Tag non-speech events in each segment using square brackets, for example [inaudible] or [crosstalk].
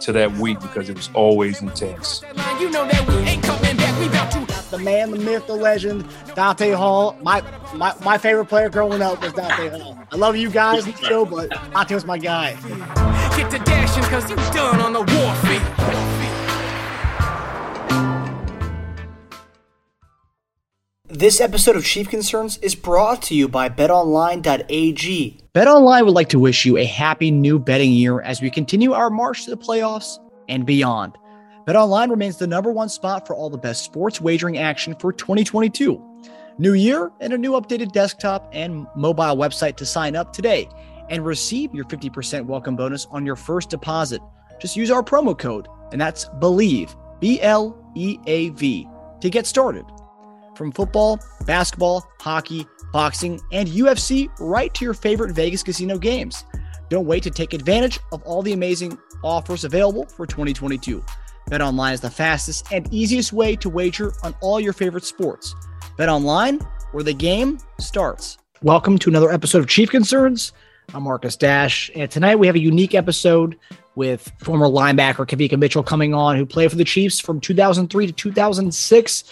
to that week because it was always intense. You know that we ain't coming back. We about to the man, the myth, the legend, Dante Hall. My my, my favorite player growing up was Dante Hall. I love you guys, [laughs] Joe, but Dante was my guy. get to dashing because you done on the warfield. This episode of Chief Concerns is brought to you by betonline.ag. BetOnline would like to wish you a happy new betting year as we continue our march to the playoffs and beyond. BetOnline remains the number one spot for all the best sports wagering action for 2022. New year and a new updated desktop and mobile website to sign up today and receive your 50% welcome bonus on your first deposit. Just use our promo code, and that's BLEAV, B L E A V, to get started. From football, basketball, hockey, boxing, and UFC, right to your favorite Vegas casino games. Don't wait to take advantage of all the amazing offers available for 2022. BetOnline is the fastest and easiest way to wager on all your favorite sports. BetOnline, where the game starts. Welcome to another episode of Chief Concerns. I'm Marcus Dash, and tonight we have a unique episode with former linebacker Kawika Mitchell coming on, who played for the Chiefs from 2003 to 2006.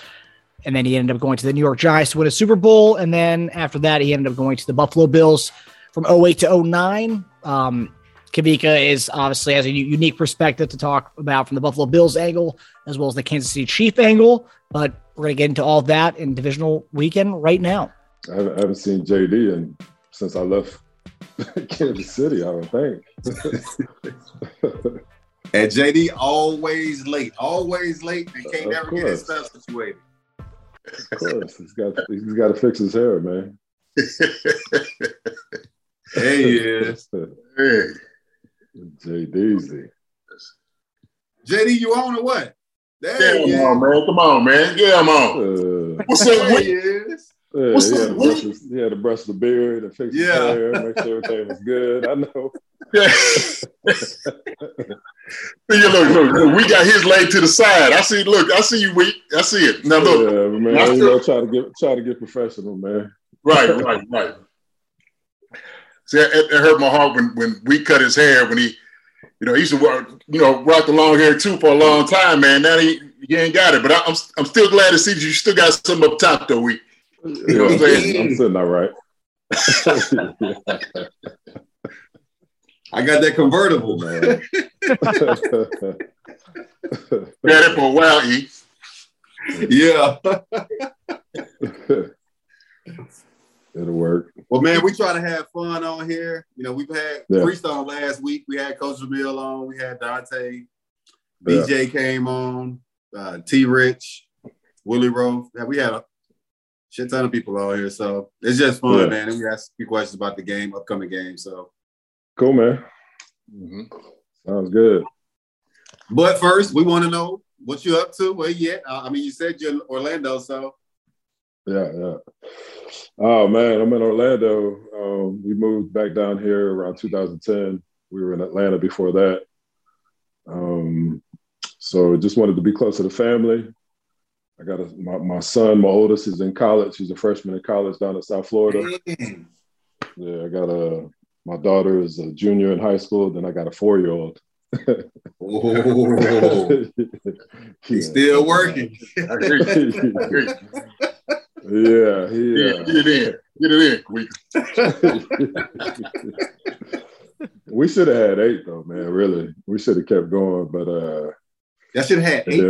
And then he ended up going to the New York Giants to win a Super Bowl. And then after that, he ended up going to the Buffalo Bills from 08 to 09. Um, Kawika is obviously has a u- unique perspective to talk about from the Buffalo Bills angle as well as the Kansas City Chief angle. But we're going to get into all that in divisional weekend right now. I haven't, seen JD in, since I left [laughs] Kansas City. I don't think. [laughs] And JD always late, always late, and can't Of never get his stuff situated. Of course, he's got he's got to fix his hair, man. There he is. Hey. JDZ. [laughs] JD, you on or what? There he come is. on, man. Come on, man. Yeah, I'm on. Uh, What's up? There What, he yeah, What's he, up, had to brush his, he had to brush the beard and fix his hair, make sure everything was good. I know. [laughs] look, look, look, we got his leg to the side. I see. Look, I see you. Weak. I see it. Now look. yeah, man. I You still- know, try to get try to get professional, man. Right, [laughs] right, right. See, it, it hurt my heart when when we cut his hair when he, you know, he used to rock, you know, rock the long hair too for a long time, man. Now he, he ain't got it, but I, I'm I'm still glad to see that you still got something up top though. We, You know what I'm saying? I'm sitting all right. [laughs] I got that convertible. man. [laughs] had it for a while. E. Yeah. [laughs] It'll work. Well, man, we try to have fun on here. You know, we've had Yeah. Freestyle last week. We had Coach Jamil on. We had Dante. Yeah. BJ came on. Uh, T. Rich, Willie Roaf. Yeah, we had a shit ton of people on here. So it's just fun, Yeah. man. And we asked a few questions about the game, upcoming game. So, Cool, man. Sounds good. but first, we want to know what you up to. Where you at? Uh, I mean, you said you're in Orlando, so Yeah, yeah. Oh man, I'm in Orlando. Um, we moved back down here around 2010. We were in Atlanta before that. Um, so just wanted to be close to the family. I got a, my, my son, my oldest, is in college. He's a freshman in college down in South Florida. Yeah, I got a my daughter is a junior in high school. Then I got a four year old. oh, [laughs] he's still working. I hear. I hear. Yeah, he. Yeah, Uh, get it in. Get it in. [laughs] We, we should have had eight though, man. Really, we should have kept going, but uh, That should have had eight.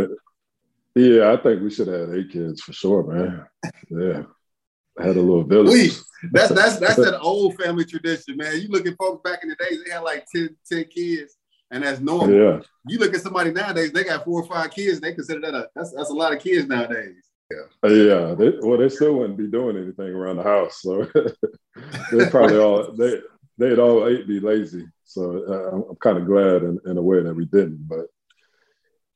yeah, yeah, I think we should have had eight kids for sure, man. Yeah, I had a little village. We that's that's [laughs] that's that old family tradition, man. You look at folks back in the days, they had like 10, 10 kids, and that's normal. Yeah, You look at somebody nowadays, they got four or five kids, they consider that a that's that's a lot of kids nowadays. yeah. They, well, they still wouldn't be doing anything around the house, so [laughs] they probably all they they'd all eight be lazy. So uh, I'm, I'm kind of glad in, in a way that we didn't, but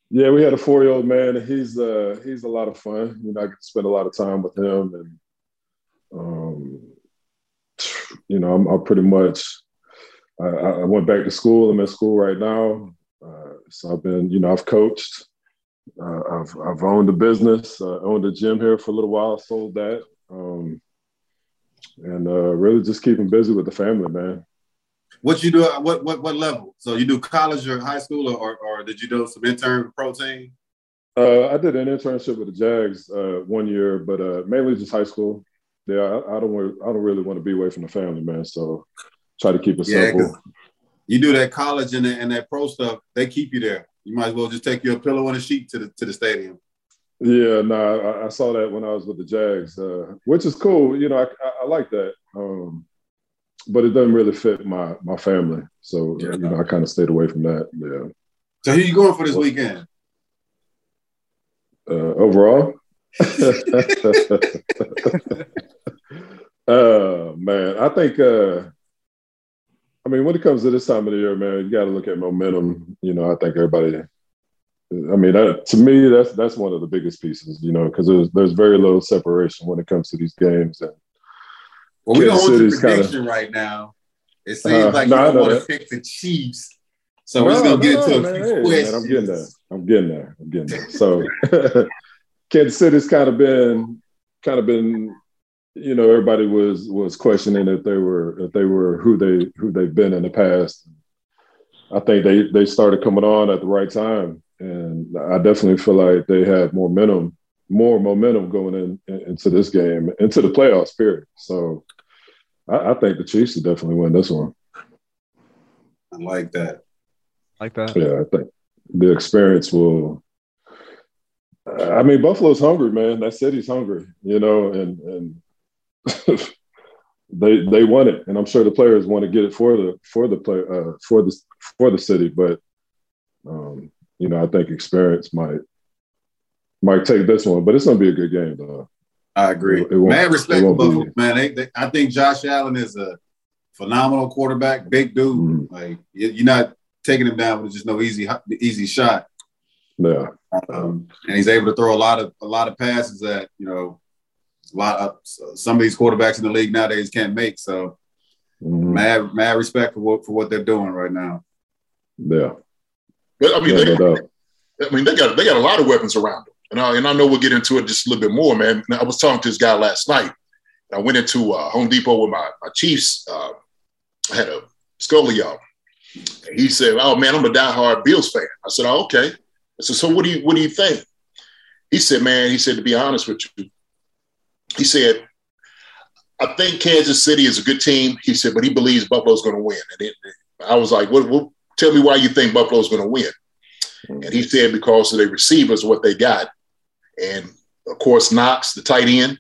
Yeah, we had a four year old man. He's uh he's a lot of fun. You know, I get to spend a lot of time with him, and um, you know, I'm, I'm pretty much. I, I, went back to school. I'm in school right now, uh, so I've been, you know, I've coached. Uh, I've I've owned a business. Uh, owned a gym here for a little while. Sold that, um, and uh, really just keeping busy with the family, man. What you do? What what what level? So you do college or high school, or or did you do some intern protein? Uh, I did an internship with the Jags uh, one year, but uh, mainly just high school. Yeah, I, I don't want, I don't really want to be away from the family, man. So try to keep it yeah, simple. You do that college and, the, and that pro stuff, they keep you there. You might as well just take your pillow and a sheet to the to the stadium. Yeah, no, nah, I, I, saw that when I was with the Jags, uh, which is cool. You know, I, I, I like that. Um, but it doesn't really fit my my family. So yeah. you know, I kind of stayed away from that. Yeah. So who you going for this well, weekend? Uh, overall. [laughs] [laughs] uh man, I think uh I mean when it comes to this time of the year, man, you gotta look at momentum. You know, I think everybody I mean, that, to me, that's that's one of the biggest pieces, you know, because there's there's very little separation when it comes to these games, and well, we don't want the prediction kinda, right now. It seems uh, like you don't want to pick the Chiefs. So no, we're just gonna get no, into a few hey, questions. Man, I'm getting there. I'm getting there. I'm getting there. So [laughs] Kansas City's kind of been kind of been, you know, everybody was was questioning if they were if they were who they who they've been in the past. I think they they started coming on at the right time. And I definitely feel like they have more momentum, more momentum going in, in into this game, into the playoffs, period. So I, I think the Chiefs will definitely win this one. I like that. Like that. Yeah, I think the experience will. I mean, Buffalo's hungry, man. That city's hungry, you know, and and [laughs] they they want it, and I'm sure the players want to get it for the for the play uh, for the for the city. But um, you know, I think experience might might take this one, but it's going to be a good game, though. I agree. It, it man, respect Buffalo, man. They, they, I think Josh Allen is a phenomenal quarterback, big dude. Mm-hmm. Like you're not taking him down with just no easy easy shot. Yeah, um, and he's able to throw a lot of a lot of passes that you know a lot of some of these quarterbacks in the league nowadays can't make. So, mm-hmm. mad mad respect for what for what they're doing right now. Yeah, but I mean, yeah, they, I mean, they got they got a lot of weapons around them. And I, and I know we'll get into it just a little bit more, man. I was talking to this guy last night. I went into uh, Home Depot with my, my Chiefs. Uh, I had a Scully He said, "Oh man, I'm a diehard Bills fan." I said, "Oh okay." I said, "So what do you what do you think?" He said, "Man," he said, "To be honest with you," he said, "I think Kansas City is a good team." He said, "But he believes Buffalo's going to win." And it, I was like, "What? tell me why you think Buffalo's going to win?" And he said because of the receivers, what they got. And of course, Knox, the tight end,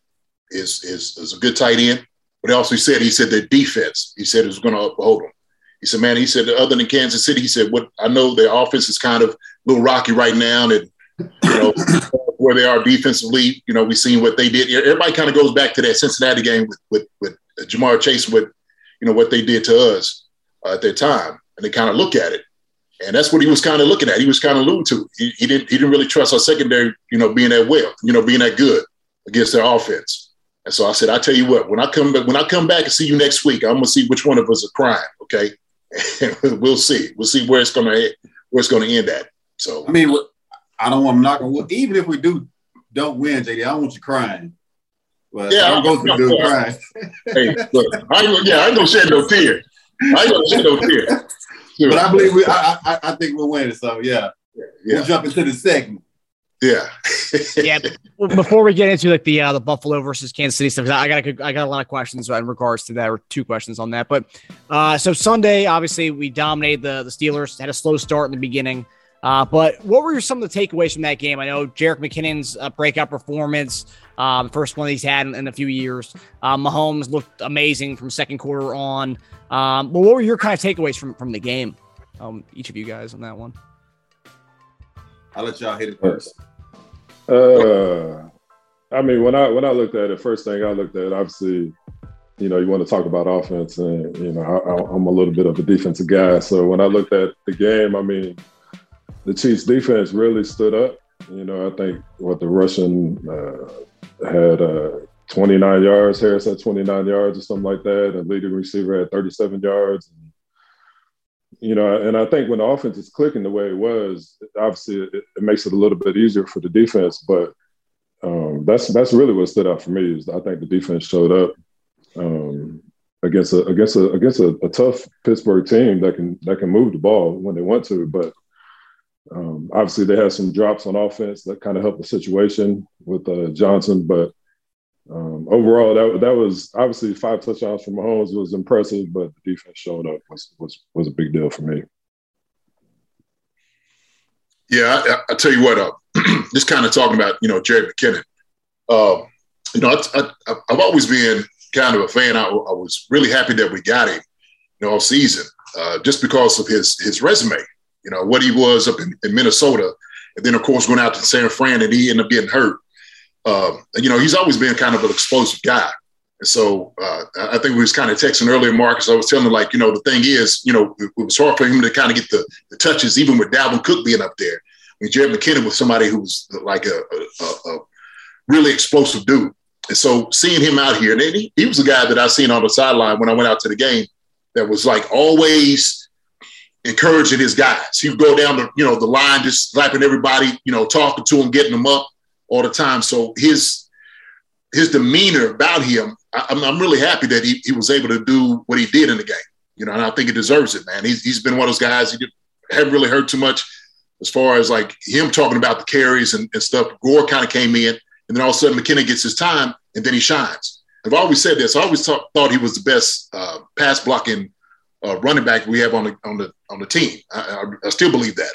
is, is, is a good tight end. But he also said, he said their defense, he said is going to uphold them. He said, man, he said, other than Kansas City, he said, what I know their offense is kind of a little rocky right now. And, you know, [laughs] where they are defensively, you know, we've seen what they did. Everybody kind of goes back to that Cincinnati game with, with, with Ja'Marr Chase, with, you know, what they did to us uh, at that time. And they kind of look at it. And that's what he was kind of looking at. He was kind of alluding to. He, he, didn't he didn't really trust our secondary, you know, being that well, you know, being that good against their offense. And so I said, I tell you what, when I come back, when I come back and see you next week, I'm gonna see which one of us are crying. Okay, [laughs] we'll see. We'll see where it's gonna where it's gonna end at. So I mean, I don't want to knock on wood. Even if we do don't win, JD, I don't want you crying. But yeah, I'm going to do crying. hey, look, I ain't, yeah, I ain't gonna shed no tear. I ain't gonna shed no tear. [laughs] But I believe we. I, I, I think we'll win. So yeah, yeah. we'll jump into the segment. Yeah. yeah. [laughs] Before we get into like the uh, the Buffalo versus Kansas City stuff, I got a, I got a lot of questions in regards to that, or two questions on that. But uh, so Sunday, obviously, we dominated the the Steelers. Had a slow start in the beginning. Uh, but what were some of the takeaways from that game? I know Jerick McKinnon's uh, breakout performance, um, first one he's had in, in a few years. Uh, Mahomes looked amazing from second quarter on. Um, but what were your kind of takeaways from from the game? Um, each of you guys on that one. I'll let y'all hit it first. Uh, I mean, when I when I looked at it, first thing I looked at, obviously, you know, you want to talk about offense, and you know, I, am a little bit of a defensive guy. So when I looked at the game, I mean, the Chiefs defense really stood up. You know, I think what the Russian uh, had uh, 29 yards, Harris had 29 yards or something like that, and leading receiver had 37 yards. And, you know, and I think when the offense is clicking the way it was, obviously it, it makes it a little bit easier for the defense. But um, that's that's really what stood out for me is I think the defense showed up um, against a against a against a, a, tough Pittsburgh team that can that can move the ball when they want to. But um, obviously they had some drops on offense that kind of helped the situation with uh, Johnson, but um, overall, that that was obviously five touchdowns from Mahomes was impressive, but the defense showing up was was was a big deal for me. Yeah, I, I tell you what, uh, [clears throat] just kind of talking about you know Jerick McKinnon. Uh, you know, I, I, have always been kind of a fan. I, I, was really happy that we got him, you know, all season, uh, just because of his his resume. You know what he was up in, in Minnesota, and then of course going out to San Fran, and he ended up getting hurt um, you know, he's always been kind of an explosive guy. And so uh, I think we was kind of texting earlier, Marcus. I was telling him, like, you know, the thing is, you know, it, it was hard for him to kind of get the, the, touches, even with Dalvin Cook being up there. I mean, Jerick McKinnon was somebody who was like a, a, a really explosive dude. And so seeing him out here, and he, he was a guy that I seen on the sideline when I went out to the game that was like always encouraging his guys. He would go down the, you know, the line, just slapping everybody, you know, talking to them, getting them up all the time. So his his demeanor about him, I, am I'm really happy that he, he was able to do what he did in the game. You know, and I think he deserves it, man. He's, he's been one of those guys. He haven't really heard too much as far as like him talking about the carries and, and stuff. Gore kind of came in, and then all of a sudden McKinnon gets his time, and then he shines. I've always said this. I always thought he was the best uh, pass blocking uh, running back we have on the on the on the team. I, I, I still believe that.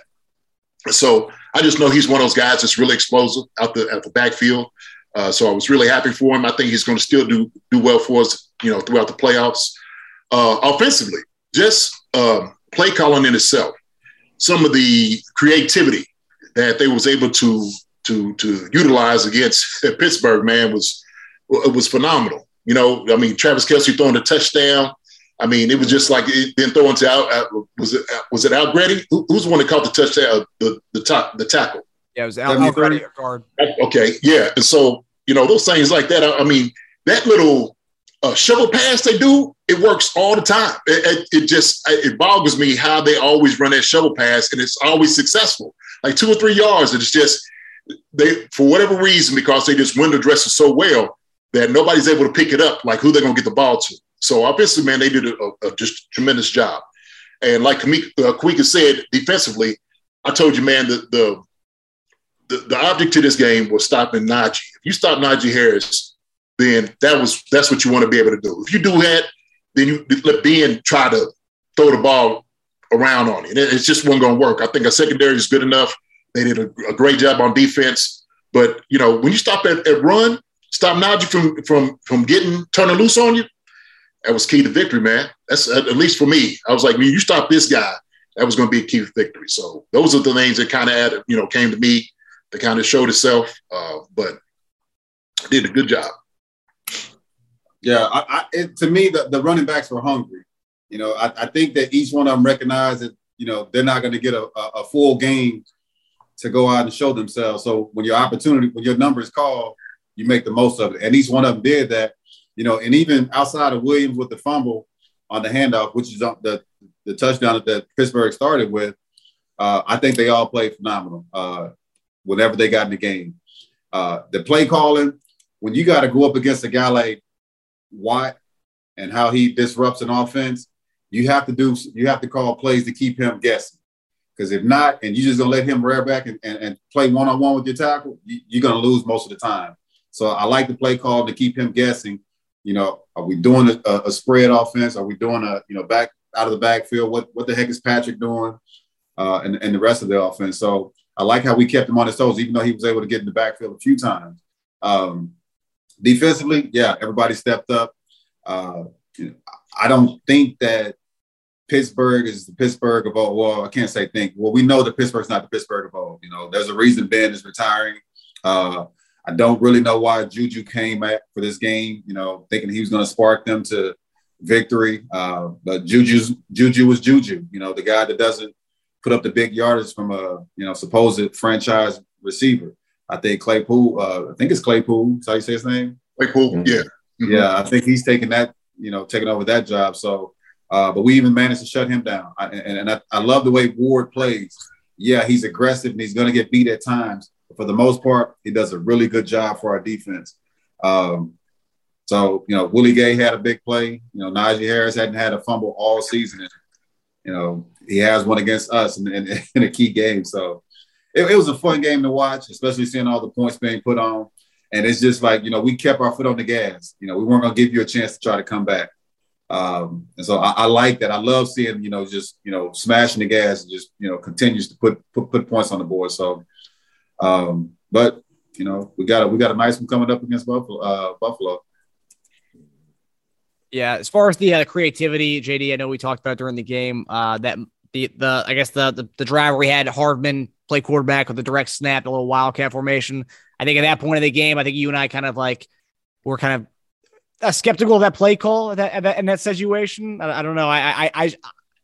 So I just know he's one of those guys that's really explosive out the at the backfield. Uh, so I was really happy for him. I think he's going to still do do well for us, you know, throughout the playoffs. Uh, offensively, just um, play calling in itself, some of the creativity that they was able to to to utilize against [laughs] Pittsburgh, man, was it was phenomenal. You know, I mean, Travis Kelce throwing a touchdown. I mean, it was just like it then throwing to out. Uh, was it was it Allegretti? Who, who's the one that caught the touchdown? The the top the tackle. Yeah, it was Al, Allegretti guard. Okay, yeah, and so you know those things like that. I, I mean, that little uh, shovel pass they do, it works all the time. It, it, it, just it boggles me how they always run that shovel pass, and it's always successful. Like two or three yards, and it's just they for whatever reason because they just window dress it so well that nobody's able to pick it up. Like who they're gonna get the ball to. So obviously, man, they did a, a, just tremendous job. And like Kawika uh, said, defensively, I told you, man, the, the the the object to this game was stopping Najee. If you stop Najee Harris, then that was that's what you want to be able to do. If you do that, then you let Ben try to throw the ball around on you. And it's just wasn't going to work. I think our secondary is good enough. They did a, a, great job on defense. But you know, when you stop at, at run, stop Najee from from from getting turning loose on you, that was key to victory, man. That's at least for me. I was like, when you stop this guy, that was going to be a key to victory. So those are the things that kind of added, you know, came to me that kind of showed itself. Uh, but did a good job. Yeah, I, I, it, to me, the, the running backs were hungry. You know, I, I, think that each one of them recognized that you know they're not going to get a, a, a, full game to go out and show themselves. So when your opportunity, when your number is called, you make the most of it. And each one of them did that you know, and even outside of Williams with the fumble on the handoff, which is the the touchdown that Pittsburgh started with, uh, I think they all played phenomenal uh, whenever they got in the game. Uh, the play calling, when you got to go up against a guy like Watt and how he disrupts an offense, you have to do you have to call plays to keep him guessing. Because if not, and you just gonna let him rear back and, and, and play one on one with your tackle, you, are gonna lose most of the time. So I like the play call to keep him guessing you know, are we doing a, a, spread offense? Are we doing a, you know, back out of the backfield? What what the heck is Patrick doing? Uh, and, and the rest of the offense. So I like how we kept him on his toes, even though he was able to get in the backfield a few times. Um, defensively, yeah, everybody stepped up. Uh, you know, I don't think that Pittsburgh is the Pittsburgh of old. Well, I can't say think. Well, we know that Pittsburgh's not the Pittsburgh of old. You know, there's a reason Ben is retiring. Uh, I don't really know why Juju came back for this game, you know, thinking he was going to spark them to victory. Uh, but Juju's, Juju was Juju, you know, the guy that doesn't put up the big yardage from a you know supposed franchise receiver. I think Claypool. Uh, I think it's Claypool. That's how you say his name. Claypool. Mm-hmm. Yeah. Mm-hmm. Yeah, I think he's taking that. You know, taking over that job. So, uh, but we even managed to shut him down. I, and, and I, I love the way Ward plays. Yeah, he's aggressive and he's going to get beat at times. For the most part, he does a really good job for our defense. Um, so, you know, Willie Gay had a big play. You know, Najee Harris hadn't had a fumble all season. And, you know, he has one against us in, in, [laughs] in a key game. So it, it, was a fun game to watch, especially seeing all the points being put on. And it's just like, you know, we kept our foot on the gas. You know, we weren't going to give you a chance to try to come back. Um, and so I, I, like that. I love seeing, you know, just, you know, smashing the gas and just, you know, continues to put, put, put points on the board. So, um, but, you know, we got a, we got a nice one coming up against Buffalo. Uh, Buffalo. Yeah, as far as the uh, creativity, JD, I know we talked about during the game uh, that the the I guess the, the the driver we had Hardman play quarterback with a direct snap, a little wildcat formation. I think at that point of the game, I think you and I kind of like were kind of uh, skeptical of that play call that, that in that situation. I, I don't know. I I I.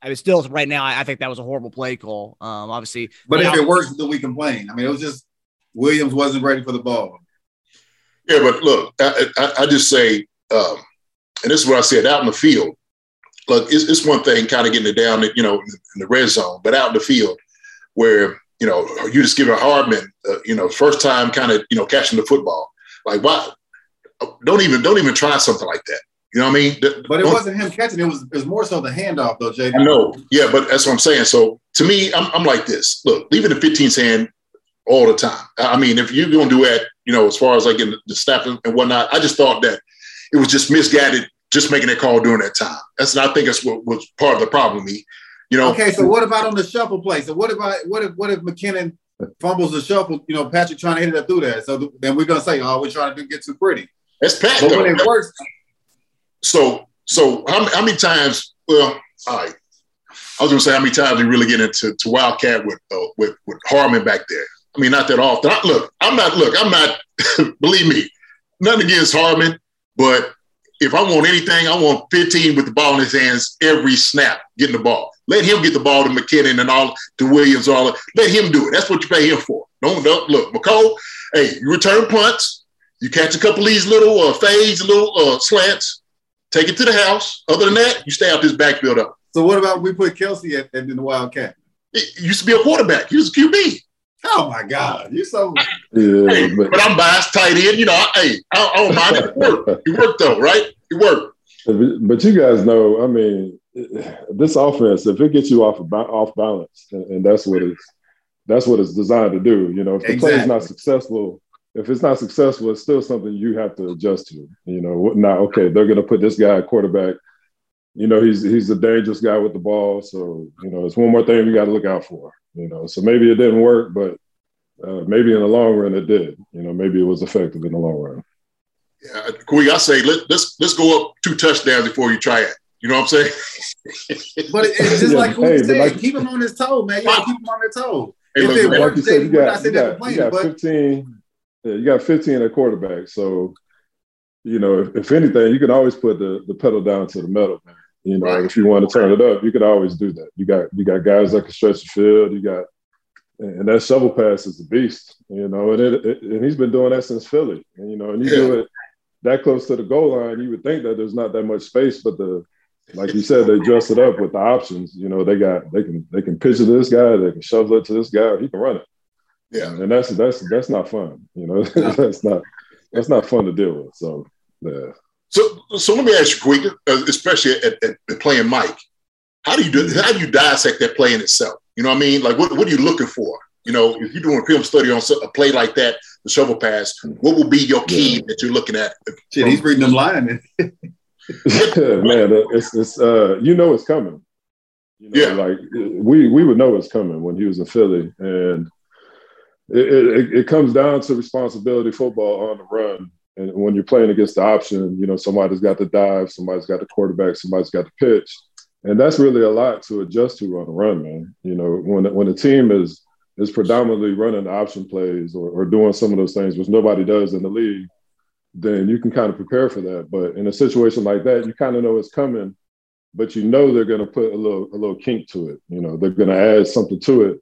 I was still right now. I, I think that was a horrible play call. Um, obviously, but if it works, then we complain. I mean, it was just Williams wasn't ready for the ball. Yeah, but look, I, I, I just say um, and this is what I said out in the field. Look, it's, it's one thing kind of getting it down, you know, in the red zone, but out in the field where you know you just give a Hardman, uh, you know, first time kind of you know catching the football. Like, why? Don't even don't even try something like that. You know what I mean? But it wasn't him catching. It was it was more so the handoff, though, Jay. I know. Yeah, but that's what I'm saying. So to me, I'm, I'm like this. Look, leaving the 15's hand all the time. I mean, if you're going to do that, you know, as far as like in the snap and whatnot, I just thought that it was just misguided just making that call during that time. That's I think that's what was part of the problem. Me, you know. Okay, so what about on the shuffle play? So what about what if what if McKinnon fumbles the shuffle? You know, Patrick trying to hit it up through that. So then we're gonna say, oh, we're trying to do, get too pretty. That's Pat. But though. when it works. So so how, how many times? Well, all right. I was gonna say how many times we really get into to Wildcat with uh, with with Hardman back there. I mean, not that often. I, look, I'm not. Look, I'm not. [laughs] believe me, nothing against Hardman, but if I want anything, I want 15 with the ball in his hands every snap, getting the ball. Let him get the ball to McKinnon and all to Williams, all let him do it. That's what you pay him for. Don't, don't look, Mecole. Hey, you return punts, you catch a couple of these little uh, fades, little uh, slants, take it to the house. Other than that, you stay out this backfield up. So what about we put Kelce at, in the Wildcat? It used to be a quarterback. He was a QB. Oh my God, you're so. Yeah, hey, but, but, I'm biased tight end. You know, I, hey, I, I don't mind it. It worked. It worked though, right? It worked. But you guys know, I mean, this offense, if it gets you off off balance, and, that's what it's that's what it's designed to do. You know, if the exactly. play is not successful, if it's not successful, it's still something you have to adjust to. You know, now okay, they're going to put this guy at quarterback. You know, he's he's a dangerous guy with the ball, so you know, it's one more thing we got to look out for. You know, so maybe it didn't work, but uh, maybe in the long run it did. You know, maybe it was effective in the long run. Yeah, Queen, I say let, let's let's go up two touchdowns before you try it. You know what I'm saying? [laughs] but it's just yeah, like who hey, said, like, keep him on his toe, man. You gotta keep him on their toe. Hey, if look, it like you said, you got, you got, you got 15. Yeah, you got 15 at quarterback. So, you know, if, if, anything, you can always put the, the pedal down to the metal, man. You know, right. if you want to turn it up, you could always do that. You got you got guys that can stretch the field. You got and that shovel pass is a beast, you know, and it, it, and he's been doing that since Philly, and you know, and you do it that close to the goal line, you would think that there's not that much space, but the like you said, they dress it up with the options. You know, they got they can they can pitch it to this guy, they can shovel it to this guy, or he can run it. Yeah, and that's that's that's not fun. You know, [laughs] that's not that's not fun to deal with. So yeah. So, so let me ask you, quick, uh, especially at, at, at, playing Mike, how do you do? How do you dissect that play in itself? You know what I mean? Like, what, what are you looking for? You know, if you're doing a film study on a play like that, the shovel pass, what will be your key that you're looking at? Shit, he's reading them line. [laughs] [laughs] Man, it's, it's uh, you know it's coming. You know, yeah, like we we would know it's coming when he was in Philly, and it, it, it comes down to responsibility football on the run and when you're playing against the option, you know, somebody's got the dive, somebody's got the quarterback, somebody's got the pitch. And that's really a lot to adjust to on the run, man. You know, when when a team is is predominantly running option plays or, or doing some of those things, which nobody does in the league, then you can kind of prepare for that. But in a situation like that, you kind of know it's coming but you know they're going to put a little a little kink to it. You know, they're going to add something to it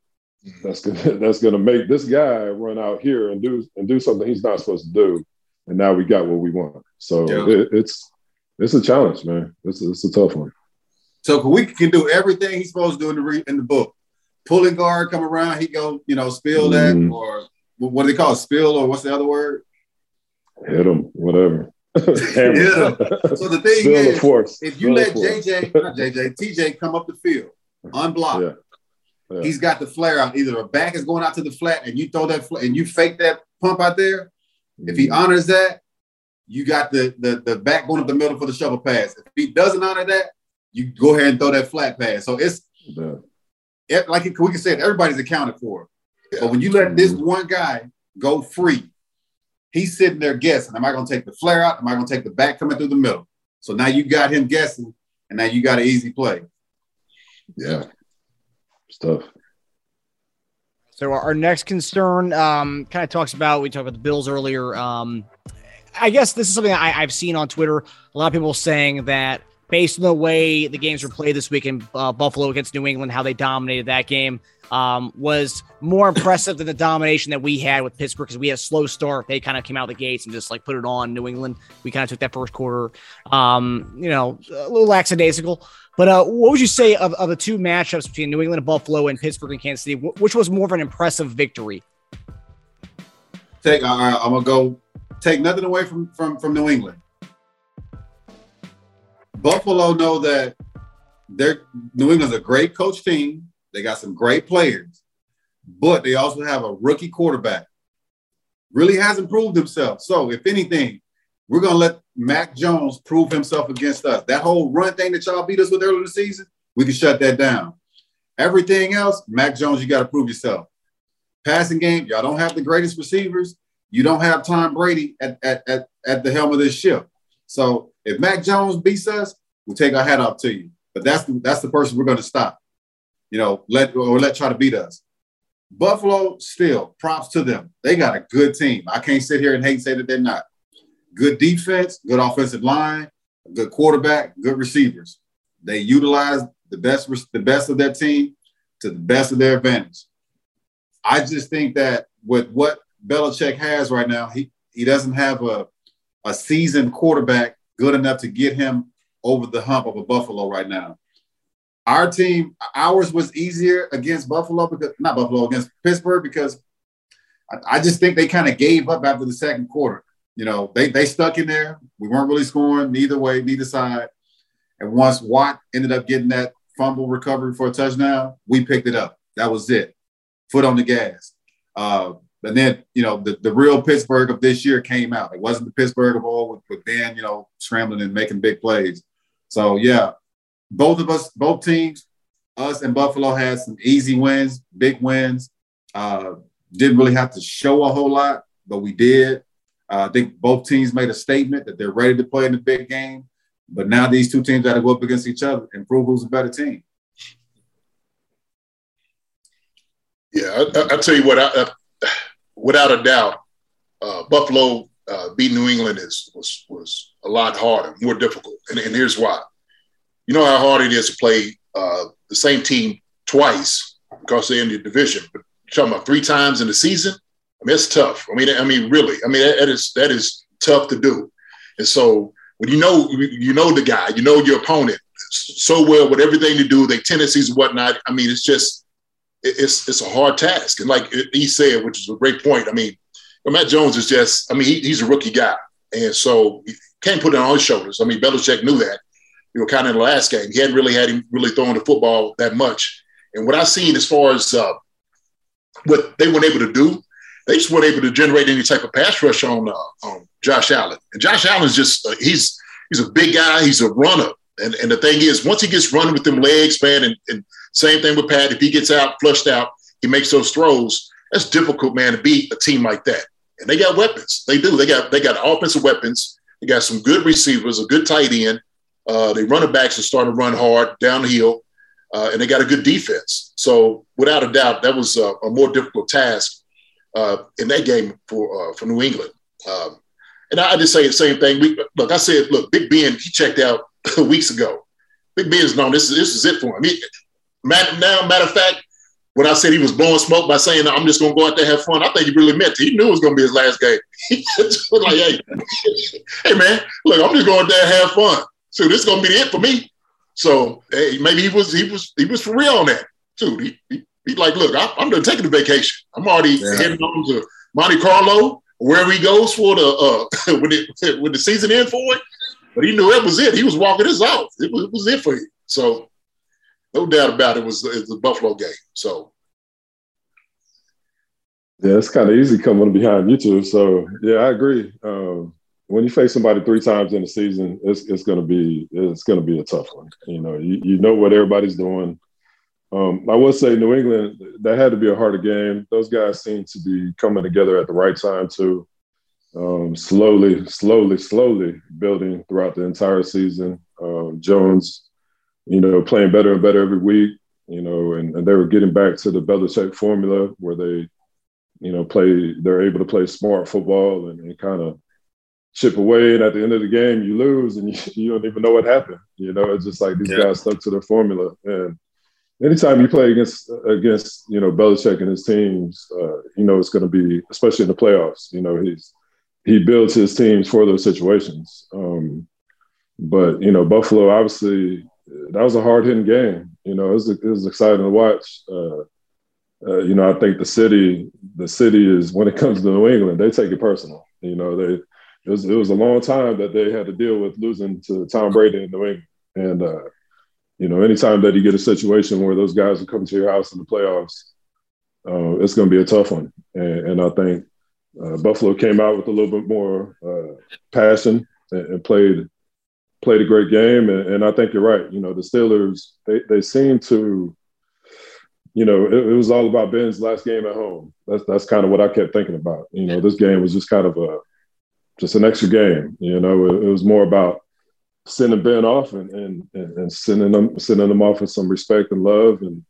that's gonna [laughs] that's gonna make this guy run out here and do and do something he's not supposed to do. And now we got what we want. So Yeah. it, it's it's a challenge, man. It's it's a tough one. So we can do everything he's supposed to do in the re- in the book. Pulling guard come around, he go, you know, spill that Mhm. or what do they call it? Spill or what's the other word? Hit him, whatever. [laughs] 'em. [laughs] So the thing Spill the is, force. if you Spill let. JJ, not JJ, TJ come up the field unblocked, Yeah. Yeah. he's got the flare out. Either a back is going out to the flat and you throw that fl- and you fake that pump out there. If he mm. honors that, you got the, the the back going up the middle for the shovel pass. If he doesn't honor that, you go ahead and throw that flat pass. So it's Yeah. it, like we can say, it, everybody's accounted for. But when you let this one guy go free, he's sitting there guessing: Am I going to take the flare out? Am I going to take the back coming through the middle? So now you got him guessing, and now you got an easy play. Yeah. Stuff. So our, next concern um, kind of talks about we talked about the Bills earlier. Um, I guess this is something I, I've seen on Twitter. A lot of people saying that based on the way the games were played this week in uh, Buffalo against New England, how they dominated that game um, was more impressive than the domination that we had with Pittsburgh because we had a slow start. They kind of came out the gates and just like put it on New England. We kind of took that first quarter, um, you know, a little lackadaisical. But uh, what would you say of, of the two matchups between New England and Buffalo and Pittsburgh and Kansas City? Wh- Which was more of an impressive victory? Take, I'm gonna go. Take nothing away from from from New England. Buffalo know that they're New England's a great coach team. They got some great players, but they also have a rookie quarterback. Really hasn't proved himself. So, if anything, we're gonna let Mac Jones prove himself against us. That whole run thing that y'all beat us with earlier in the season, we can shut that down. Everything else, Mac Jones, you got to prove yourself. Passing game, y'all don't have the greatest receivers. You don't have Tom Brady at, at, at, at the helm of this ship. So if Mac Jones beats us, we'll take our hat off to you. But that's the, that's the person we're going to stop. You know, let or let try to beat us. Buffalo, still props to them. They got a good team. I can't sit here and hate and say that they're not. Good defense, good offensive line, good quarterback, good receivers. They utilize the best the best of their team to the best of their advantage. I just think that with what Belichick has right now, he he doesn't have a a seasoned quarterback good enough to get him over the hump of a Buffalo right now. Our team, ours was easier against Buffalo because not Buffalo against Pittsburgh because I, I just think they kind of gave up after the second quarter. You know, they they stuck in there. We weren't really scoring neither way, neither side. And once Watt ended up getting that fumble recovery for a touchdown, we picked it up. That was it. Foot on the gas. Uh, and then, you know, the, the real Pittsburgh of this year came out. It wasn't the Pittsburgh of old with, with Ben, you know, scrambling and making big plays. So, yeah, both of us, both teams, us and Buffalo had some easy wins, big wins. Uh, didn't really have to show a whole lot, but we did. Uh, I think both teams made a statement that they're ready to play in the big game. But now these two teams got to go up against each other and prove who's a better team. Yeah, I, I, tell you what, I, I, without a doubt, uh, Buffalo uh, beat New England is was was a lot harder, more difficult, and, and here's why. You know how hard it is to play uh, the same team twice because they're in the division. But you're talking about three times in the season. I mean, it's tough. I mean, I mean, really. I mean, that, that is that is tough to do. And so when you know you know the guy, you know your opponent so well with everything to do, their tendencies and whatnot. I mean, it's just it's it's a hard task. And like he said, which is a great point. I mean, Matt Jones is just, I mean, he, he's a rookie guy. And so he can't put it on his shoulders. I mean, Belichick knew that. You know, kind of in the last game. He hadn't really had him really throwing the football that much. And what I've seen as far as uh, what they weren't able to do, they just weren't able to generate any type of pass rush on, uh, on Josh Allen. And Josh Allen's just, uh, he's he's a big guy. He's a runner. And, and the thing is, once he gets running with them legs, man, and, and same thing with Pat, if he gets out, flushed out, he makes those throws. That's difficult, man, to beat a team like that. And they got weapons. They do. They got they got offensive weapons. They got some good receivers, a good tight end. Uh, they running backs are starting to run hard downhill, uh, and they got a good defense. So without a doubt, that was a, a more difficult task uh, in that game for uh, for New England. Um, and I, I just say the same thing. We, look, I said, look, Big Ben, he checked out [laughs] weeks ago. Big Ben's known this is this is it for him. He, now, matter of fact, when I said he was blowing smoke by saying I'm just gonna go out there and have fun, I think he really meant it. He knew it was gonna be his last game. [laughs] Like, hey, [laughs] hey man, look, I'm just going out there and have fun. So this is gonna be the it for me. So hey, maybe he was he was he was for real on that too. He, he, he like, look, I, am done taking the vacation. I'm already yeah. heading on to Monte Carlo, wherever he goes for the uh [laughs] when it [laughs] when the season end for it. But he knew that was it. He was walking this off. It was, it was it for him. So no doubt about it, it was, it was the Buffalo game. So yeah, it's kind of easy coming behind you two. So yeah, I agree. Um, when you face somebody three times in the season, it's it's gonna be it's gonna be a tough one. You know, you, you know what everybody's doing. Um, I will say New England, that had to be a harder game. Those guys seem to be coming together at the right time too. Um, slowly, slowly, slowly building throughout the entire season. Um, Jones you know, playing better and better every week, you know, and, and they were getting back to the Belichick formula where they, you know, play, they're able to play smart football and, and kind of chip away. And at the end of the game, you lose and you, [laughs] you don't even know what happened. You know, it's just like these yeah. guys stuck to their formula. And anytime you play against, against, you know, Belichick and his teams, uh, you know, it's going to be, especially in the playoffs, you know, he's, he builds his teams for those situations. Um, but, you know, Buffalo obviously that was a hard hitting game. You know, it was, it was exciting to watch. Uh, uh, you know, I think the city, the city is when it comes to New England, they take it personal. You know, they it was it was a long time that they had to deal with losing to Tom Brady in New England, and uh, you know, anytime that you get a situation where those guys will come to your house in the playoffs, uh, it's going to be a tough one. And, and I think uh, Buffalo came out with a little bit more uh, passion and, and played played a great game, and, and, I think you're right. You know, the Steelers they they seem to, you know, it, it, was all about Ben's last game at home. That's that's kind of what I kept thinking about. You know, this game was just kind of a just an extra game. You know, it, it was more about sending Ben off and and and sending them sending them off with some respect and love and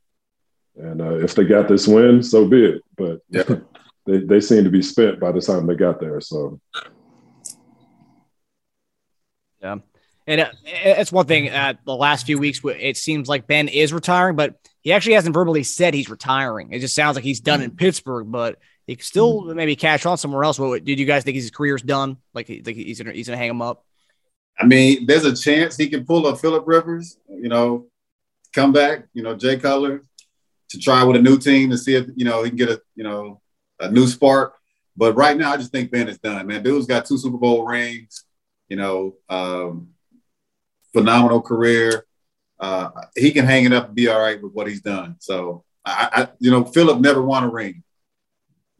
and uh, if they got this win, so be it. But yeah. [laughs] they they seem to be spent by the time they got there. So. Yeah. And uh, it's one thing. Uh, the last few weeks, it seems like Ben is retiring, but he actually hasn't verbally said he's retiring. It just sounds like he's done in. Pittsburgh, but he could still mm-hmm. maybe cash on somewhere else. What did you guys think his career's done? Like, like he's gonna he's gonna hang him up? I mean, there's a chance he can pull a Philip Rivers. You know, come back. You know, Jay Cutler to try with a new team to see if you know he can get a you know a new spark. But right now, I just think Ben is done. Man, dude's got two Super Bowl rings. You know, um, phenomenal career. Uh, he can hang it up and be all right with what he's done. So I, I you know, Philip never won a ring.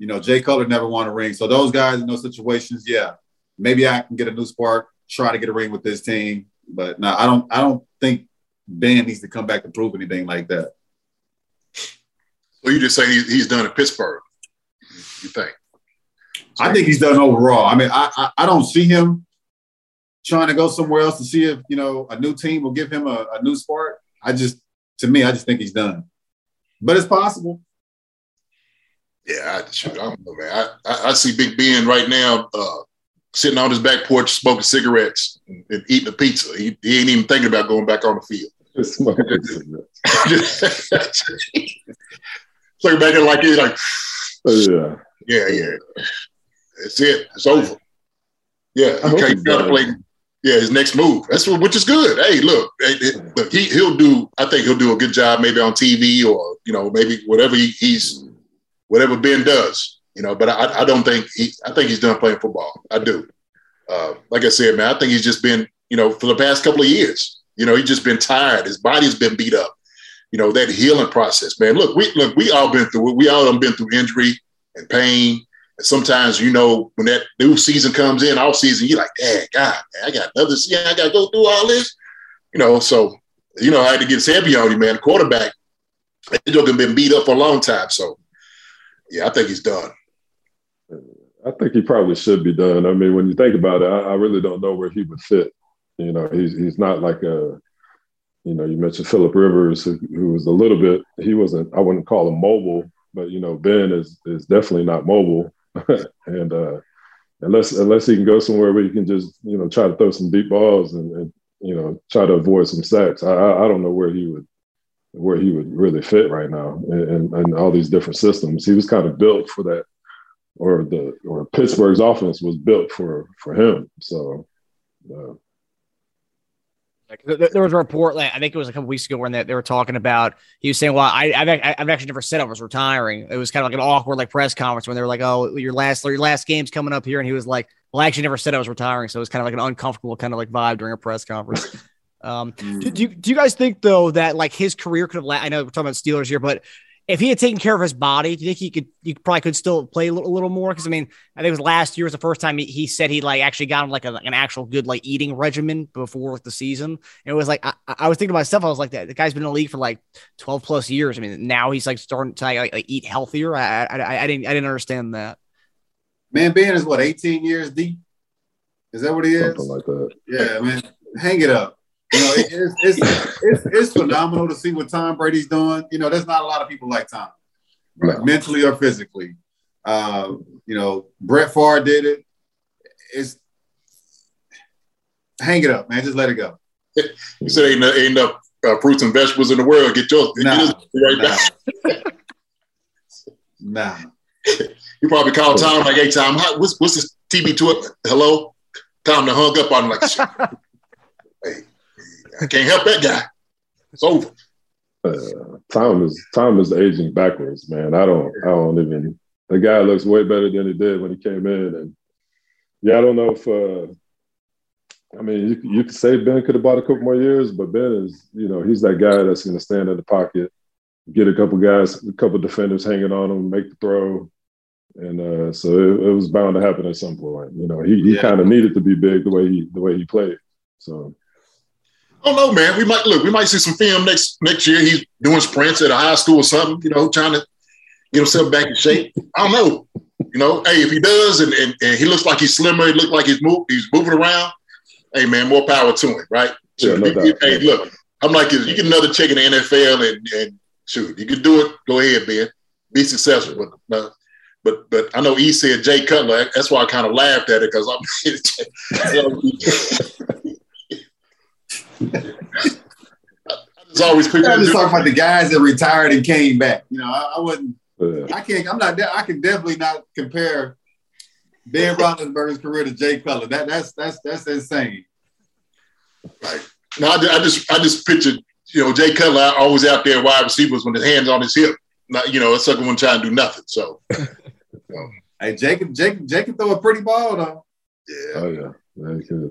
You know, Jay Cutler never won a ring. So those guys in those situations, yeah, maybe I can get a new spark, try to get a ring with this team. But no, I don't. I don't think Ben needs to come back to prove anything like that. So you just say he's done at Pittsburgh? You think? So I think he's done overall. I mean, I, I, I don't see him trying to go somewhere else to see if you know a new team will give him a, a new spark. I just, to me, I just think he's done. But it's possible. Yeah, I, shoot, I don't know, man. I, I, I see Big Ben right now uh, sitting on his back porch smoking cigarettes and, and eating a pizza. He, he, ain't even thinking about going back on the field. [laughs] Just Smoking cigarettes. [laughs] so back like he's like, oh, yeah, yeah, yeah. That's it. It's over. Yeah, he got to play yeah, his next move. That's what, which is good. Hey, look, look, he he'll do. I think he'll do a good job, maybe on TV or you know maybe whatever he, he's whatever Ben does. You know, but I, I don't think he. I think he's done playing football. I do. Uh, like I said, man, I think he's just been you know for the past couple of years. You know, he's just been tired. His body's been beat up. You know that healing process, man. Look, we look, we all been through it. We all have been through injury and pain And sometimes, you know, when that new season comes in, off season, you're like, "Dang, God, man, I got another season. I got to go through all this." You know, so you know, I had to get heavy on you, man. Quarterback, he's been beat up for a long time. So, yeah, I think he's done. I think he probably should be done. I mean, when you think about it, I, I really don't know where he would fit. You know, he's he's not like a, you know, you mentioned Philip Rivers, who, who was a little bit. He wasn't. I wouldn't call him mobile, but you know, Ben is is definitely not mobile. [laughs] and uh, unless unless he can go somewhere where he can just you know try to throw some deep balls and, and you know, try to avoid some sacks. I, I don't know where he would where he would really fit right now and, in, all these different systems. He was kind of built for that, or the or Pittsburgh's offense was built for for him. So. Uh, there was a report, like, I think it was a couple weeks ago, when they, they were talking about. He was saying, "Well, I, have I've actually never said I was retiring." It was kind of like an awkward like press conference when they were like, "Oh, your last your last game's coming up here," and he was like, "Well, I actually never said I was retiring." So it was kind of like an uncomfortable kind of like vibe during a press conference. [laughs] Um, do, do, do you guys think though that like his career could have? La- I know we're talking about Steelers here, but if he had taken care of his body, do you think he could? You probably could still play a little, a little more. Because I mean, I think it was last year was the first time he, he said he like actually got him like, a, like an actual good like eating regimen before the season. And it was like I, I, was thinking to myself, I was like, that the guy's been in the league for like twelve plus years. I mean, now he's like starting to like, like eat healthier. I, I I didn't I didn't understand that. Man, Ben is what eighteen years deep. Is that what he is? Something like that. Yeah, man. Hang it up. You know, it, it's, it's, it's, it's phenomenal to see what Tom Brady's doing. You know, there's not a lot of people like Tom, right? mentally or physically. Uh, you know, Brett Favre did it. It's hang it up, man. Just let it go. [laughs] You said ain't, ain't enough uh, fruits and vegetables in the world. Get yours nah, right nah. back. nah. [laughs] You probably call Tom like, "Hey, Tom, how, what's what's this TB to Hello." Tom to hung up on him like, "Hey, [laughs] I can't help that guy. It's over. Uh, Tom is Tom is aging backwards, man. I don't I don't even. The guy looks way better than he did when he came in, and yeah, I don't know if. Uh, I mean, you, you could say Ben could have bought a couple more years, but Ben is, you know, he's that guy that's going to stand in the pocket, get a couple guys, a couple defenders hanging on him, make the throw, and uh, so it, it, was bound to happen at some point. You know, he, he yeah. kind of needed to be big the way he the way he played. So I don't know, man. We might look. We might see some film next next year. He's doing sprints at a high school or something. You know, trying to get himself back in shape. I don't know. You know, hey, if he does, and, and, and he looks like he's slimmer, he looks like he's move, he's moving around. Hey, man, more power to him, right? So, yeah, no hey, look, I'm like, you get another check in the NFL, and, and shoot, you can do it. Go ahead, Ben. Be successful. But but but I know he said Jay Cutler. That's why I kind of laughed at it because I'm. [laughs] it's always quick. I'm just talking about the guys that retired and came back. You know, I, I wouldn't. I can't. I'm not. I can definitely not compare Ben Roethlisberger's career to Jay Cutler. That that's that's that's insane. Right. No, I, I just I just pictured you know Jay Cutler always out there wide receivers with his hands on his hip. Not you know a sucker one trying to do nothing. So. [laughs] Hey, Jacob, Jacob, Jacob throw a pretty ball though. Yeah. Oh yeah, very good.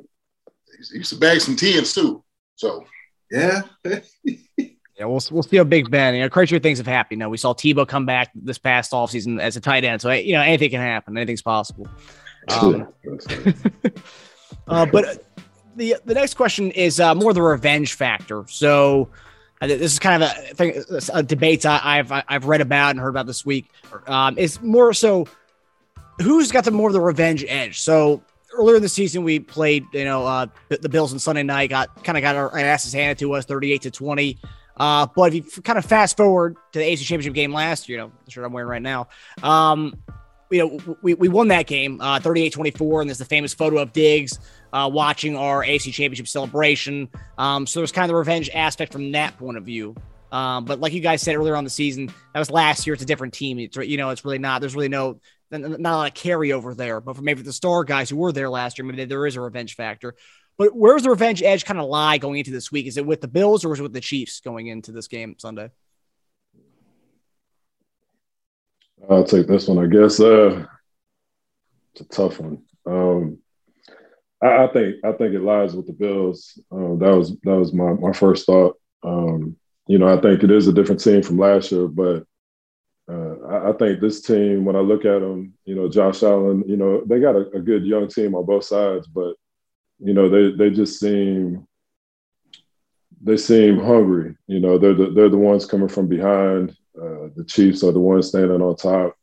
He used to bag some tens too. So yeah. [laughs] Yeah, we'll, we'll see how Big Ben. You know, crazier things have happened. You know, we saw Tebow come back this past offseason as a tight end. So, you know, anything can happen. Anything's possible. Um, [laughs] uh, but the the next question is uh, more the revenge factor. So, uh, this is kind of a, thing, a debate I, have I've read about and heard about this week. Um, it's more so who's got the more of the revenge edge. So earlier in the season, we played, you know, uh, the Bills on Sunday night, got kind of got our asses handed to us 38 to 20. Uh, but if you kind of fast forward to the AFC Championship game last year, you know, the shirt I'm wearing right now, um, you know, we, we won that game uh, 38 24. And there's the famous photo of Diggs uh, watching our AFC Championship celebration. Um, so there's kind of the revenge aspect from that point of view. Um, but like you guys said earlier on the season, that was last year. It's a different team. It's you know, it's really not. There's really no not a lot of carryover there. But for maybe the star guys who were there last year, maybe there is a revenge factor. But where's the revenge edge kind of lie going into this week? Is it with the Bills or is it with the Chiefs going into this game Sunday? I'll take this one. I guess uh, it's a tough one. Um, I, I, think I think it lies with the Bills. Um, that was that was my my first thought. Um, you know, I think it is a different team from last year, but uh, I, I, think this team, when I look at them, you know, Josh Allen, you know, they got a, a, good young team on both sides, but you know, they they just seem they seem hungry. You know, they're the, they're the ones coming from behind. Uh, the Chiefs are the ones standing on top.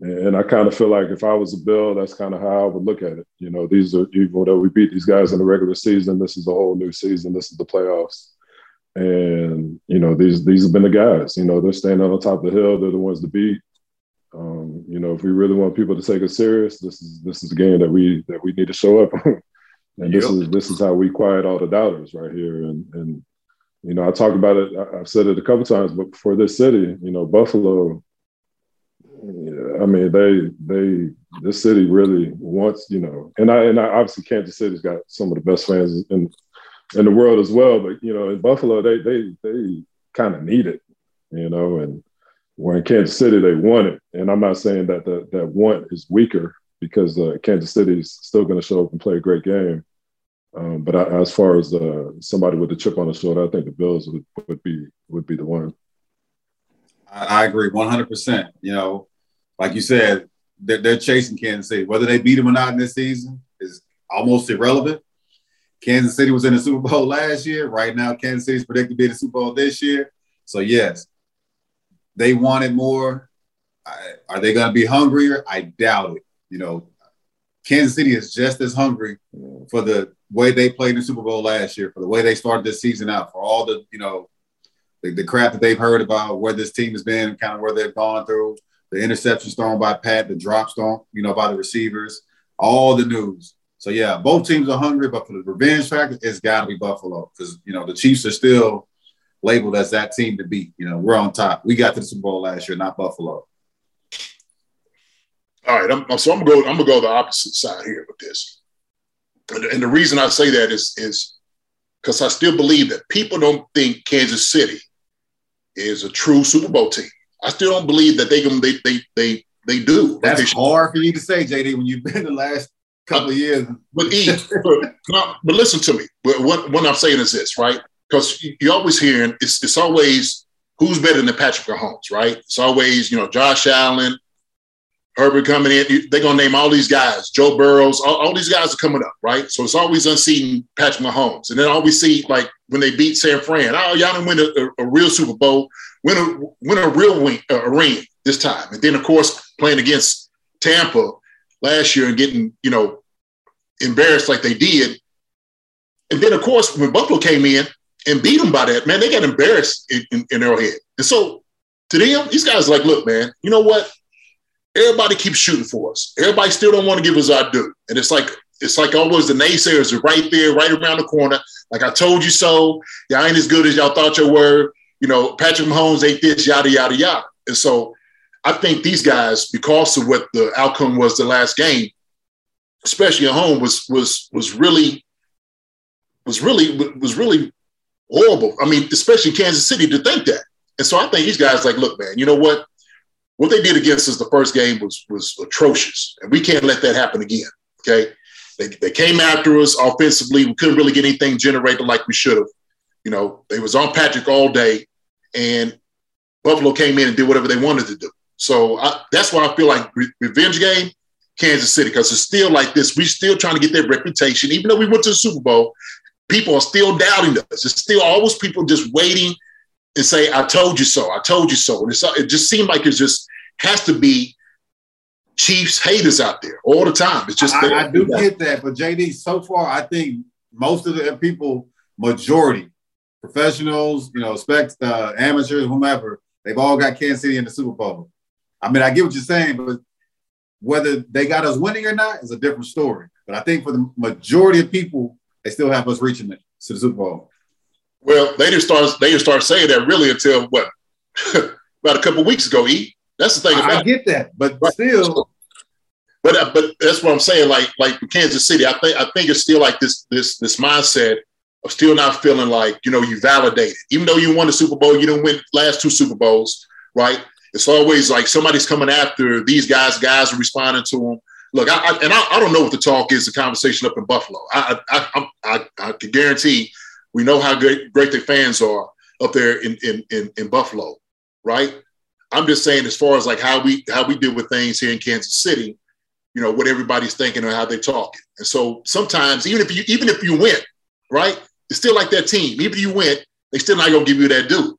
And, and I kind of feel like if I was a Bill, that's kind of how I would look at it. You know, these are even though we beat these guys in the regular season, this is a whole new season. This is the playoffs. And you know, these these have been the guys. You know, they're standing on top of the hill. They're the ones to beat. Um, you know, if we really want people to take us serious, this is this is a game that we that we need to show up. [laughs] And this is this is how we quiet all the doubters right here. And and you know, I talk about it. I've said it a couple times, but for this city, you know, Buffalo. I mean, they they this city really wants you know, and I and I, obviously Kansas City's got some of the best fans in in the world as well. But you know, in Buffalo, they they they kind of need it, you know, and where in Kansas City they want it. And I'm not saying that the, that want is weaker because uh, Kansas City is still going to show up and play a great game. Um, but I, as far as uh, somebody with a chip on the shoulder, I think the Bills would, would be would be the one. I, I agree 100. percent You know, like you said, they're, they're, chasing Kansas City. Whether they beat them or not in this season is almost irrelevant. Kansas City was in the Super Bowl last year. Right now, Kansas City is predicted to be in the Super Bowl this year. So yes, they wanted more. Are they going to be hungrier? I doubt it. You know, Kansas City is just as hungry for the way they played in the Super Bowl last year, for the way they started this season out, for all the, you know, the, the crap that they've heard about where this team has been, kind of where they've gone through, the interceptions thrown by Pat, the drops thrown, you know, by the receivers, all the news. So yeah, both teams are hungry, but for the revenge factor, it's got to be Buffalo because you know the Chiefs are still labeled as that team to beat. You know, we're on top. We got to the Super Bowl last year, not Buffalo. All right, I'm, so I'm gonna go. I'm gonna go the opposite side here with this, and, and the reason I say that is is because I still believe that people don't think Kansas City is a true Super Bowl team. I still don't believe that they can. They they they they do. That's they hard for you to say, JD, when you've been the last couple of years. But E, but, but, listen to me. What, what I'm saying is this, right? because you're always hearing it's it's always who's better than Patrick Mahomes, right? It's always you know Josh Allen, Herbert coming in. They're gonna name all these guys, Joe Burrows, all, all these guys are coming up, right? So it's always unseating Patrick Mahomes, and then always see like when they beat San Fran, oh y'all didn't win a, a, a real Super Bowl, win a win a real win, uh, ring this time, and then of course playing against Tampa last year and getting you know embarrassed like they did. And then, of course, when Buffalo came in, and beat them by that, man, they got embarrassed in, in, in Arrowhead. And so to them, these guys like, look, man, you know what? Everybody keeps shooting for us. Everybody still don't want to give us our due. And it's like, it's like always the naysayers are right there, right around the corner. Like I told you so. Y'all ain't as good as y'all thought you were. You know, Patrick Mahomes ain't this, yada, yada, yada. And so I think these guys, because of what the outcome was the last game, especially at home, was was was really was really was really horrible. I mean, especially Kansas City to think that. And so I think these guys like, look, man, you know what? What they did against us the first game was was atrocious, and we can't let that happen again. Okay, they, they came after us offensively. We couldn't really get anything generated like we should have. You know, they was on Patrick all day, and Buffalo came in and did whatever they wanted to do. So I, that's why I feel like re- revenge game, Kansas City, because it's still like this. We're still trying to get their reputation, even though we went to the Super Bowl people are still doubting us. It's still always people just waiting and say, I told you so, I told you so. And it just seemed like it just has to be Chiefs haters out there all the time. It's just I, I do get that, but JD, so far, I think most of the people, majority, professionals, you know, spec, uh, amateurs, whomever, they've all got Kansas City in the Super Bowl. I mean, I get what you're saying, but whether they got us winning or not is a different story. But I think for the majority of people, they still have us reaching it to the Super Bowl. Well, they didn't start. They didn't start saying that really until what [laughs] about a couple weeks ago. E. That's the thing. About I get that, but right. still. But uh, but that's what I'm saying. Like like Kansas City, I think I think it's still like this this this mindset of still not feeling like you know you validated. Even though you won the Super Bowl, you didn't win last two Super Bowls, right? It's always like somebody's coming after these guys. Guys are responding to them look, I, I and I, I, don't know what the talk is, the conversation up in Buffalo. I I, I, I can guarantee we know how great, great their fans are up there in, in, in, in Buffalo, right? I'm just saying, as far as like how we how we deal with things here in Kansas City, you know, what everybody's thinking or how they're talking. And so sometimes, even if you even if you win, right, it's still like that team. Even if you win, they still not gonna give you that due.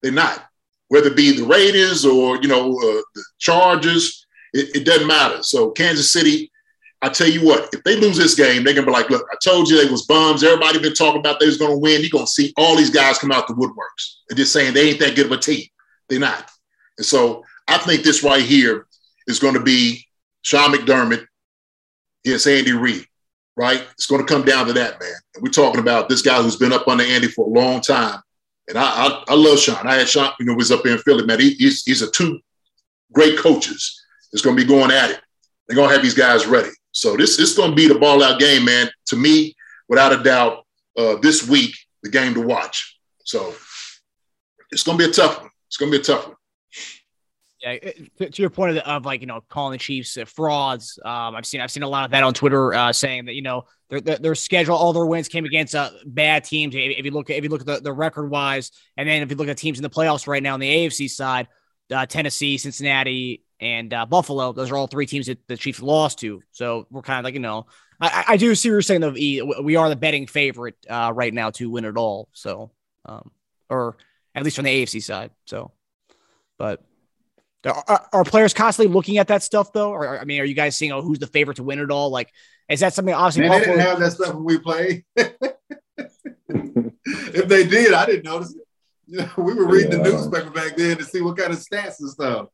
They're not. Whether it be the Raiders or you know uh, the Chargers, it, it doesn't matter. So Kansas City, I tell you what, if they lose this game, they're gonna be like, look, I told you they was bums. Everybody been talking about they was gonna win. You're gonna see all these guys come out the woodworks and just saying they ain't that good of a team. They're not. And so I think this right here is going to be Sean McDermott against Andy Reid, right? It's going to come down to that, man. And we're talking about this guy who's been up under Andy for a long time. And I, I, I love Sean. I had Sean, you know, was up there in Philly, man. He, he's, he's a two great coaches. It's going to be going at it. They're going to have these guys ready. So this, this is going to be the ball out game, man. To me, without a doubt, uh, this week, the game to watch. So it's going to be a tough one. It's going to be a tough one. Yeah, to, to your point of, the, of, like you know calling the Chiefs uh, frauds. Um, I've seen I've seen a lot of that on Twitter uh, saying that you know their, their, their schedule, all their wins came against uh, bad teams. If, if, you look at if you look at the, the record wise, and then if you look at teams in the playoffs right now on the AFC side, uh, Tennessee, Cincinnati, and uh, Buffalo, those are all three teams that the Chiefs lost to. So we're kind of like you know I, I do see what you're saying though. We are the betting favorite uh, right now to win it all. So um, or at least from the AFC side. So, but are, are, players constantly looking at that stuff though? Or I mean, are you guys seeing oh, who's the favorite to win it all? Like, is that something obviously? Man, they didn't have that stuff when we played. [laughs] if they did, I didn't notice it. You know, we were reading yeah. the newspaper back then to see what kind of stats and stuff.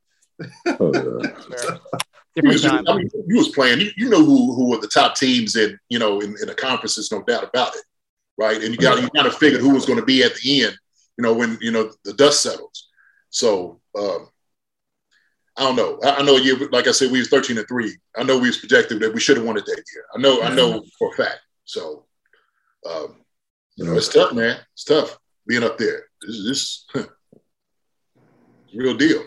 Oh, yeah. [laughs] you, was, I mean, you was playing. You, you know who who were the top teams in you know in, in the conferences, no doubt about it, right? And you got you kind of figured who was going to be at the end, you know, when you know the dust settles. So um, I don't know. I, I know you, like I said, we was 13 and three. I know we was projected that we should have won it that year. I know, I know for a fact. So, um, you know, it's tough, man. It's tough being up there. This is [laughs] real deal.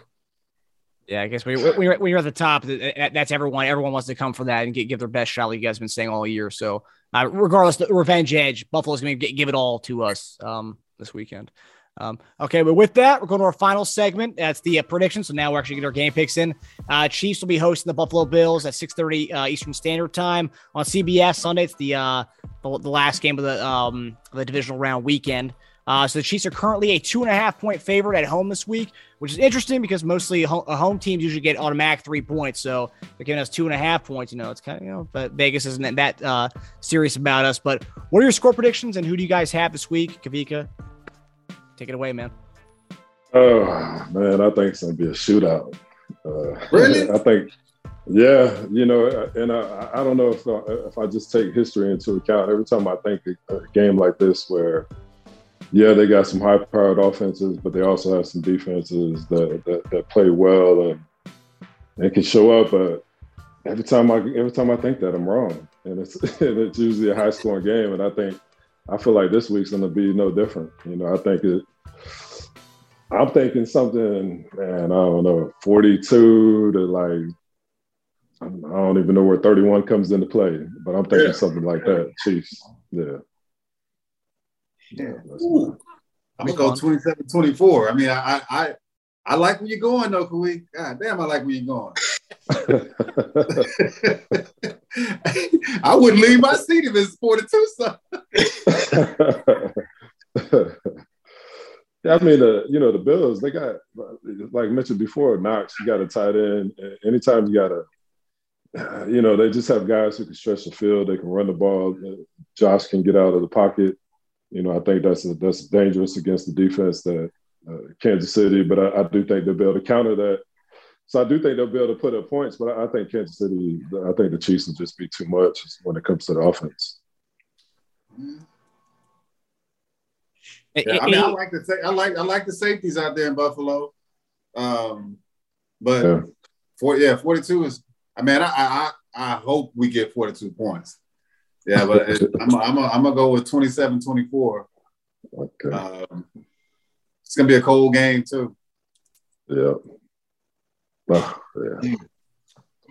Yeah, I guess when you're, when you're, when you're at the top, that's everyone. Everyone wants to come for that and get, give their best shot, like you guys have been saying all year. So, uh, regardless, the revenge edge, Buffalo's going to give it all to us um, this weekend. Um, okay, but with that, we're going to our final segment. That's the uh, prediction. So now we're actually getting our game picks in. Uh, Chiefs will be hosting the Buffalo Bills at 6:30 uh, Eastern Standard Time on CBS Sunday. It's the uh, the, the, last game of the um, the divisional round weekend. Uh, so the Chiefs are currently a two and a half point favorite at home this week, which is interesting because mostly home, home teams usually get automatic three points. So they're giving us two and a half points. You know, it's kind of you know, but Vegas isn't that uh, serious about us. But what are your score predictions and who do you guys have this week, Kavika? Take it away, man. Oh man, I think it's gonna be a shootout. Uh, really? [laughs] I think, yeah. You know, and I, I don't know if uh, if I just take history into account. Every time I think a game like this, where yeah, they got some high-powered offenses, but they also have some defenses that that, that play well and they can show up. But every time I every time I think that, I'm wrong, and it's [laughs] and it's usually a high-scoring game. And I think I feel like this week's going to be no different. You know, I think it. I'm thinking something, man. I don't know, 42 to like. I don't even know where 31 comes into play, but I'm thinking yeah. something like that. Chiefs, yeah. Yeah. I'm gonna go 27, 24. I mean, I, I, I like where you're going, though, Kawhi. God damn, I like where you're going. [laughs] I wouldn't leave my seat if it's 42 something. [laughs] yeah, I mean, uh, you know, the Bills, they got, like I mentioned before, Knox, you got a tight end. Anytime you got a, uh, [sighs] you know, they just have guys who can stretch the field. They can run the ball. Josh can get out of the pocket. You know, I think that's a, that's dangerous against the defense that uh, Kansas City. But I, I do think they'll be able to counter that so I do think they'll be able to put up points, but I, think Kansas City, I think the Chiefs will just be too much when it comes to the offense. Yeah, I mean, I like the I like I like the safeties out there in Buffalo, um, but yeah. for yeah, forty two is. I mean, I, I I hope we get forty two points. Yeah, but [laughs] I'm I'm a, I'm gonna go with 27-24. Okay. Um, it's gonna be a cold game too. Yeah. Oh, yeah.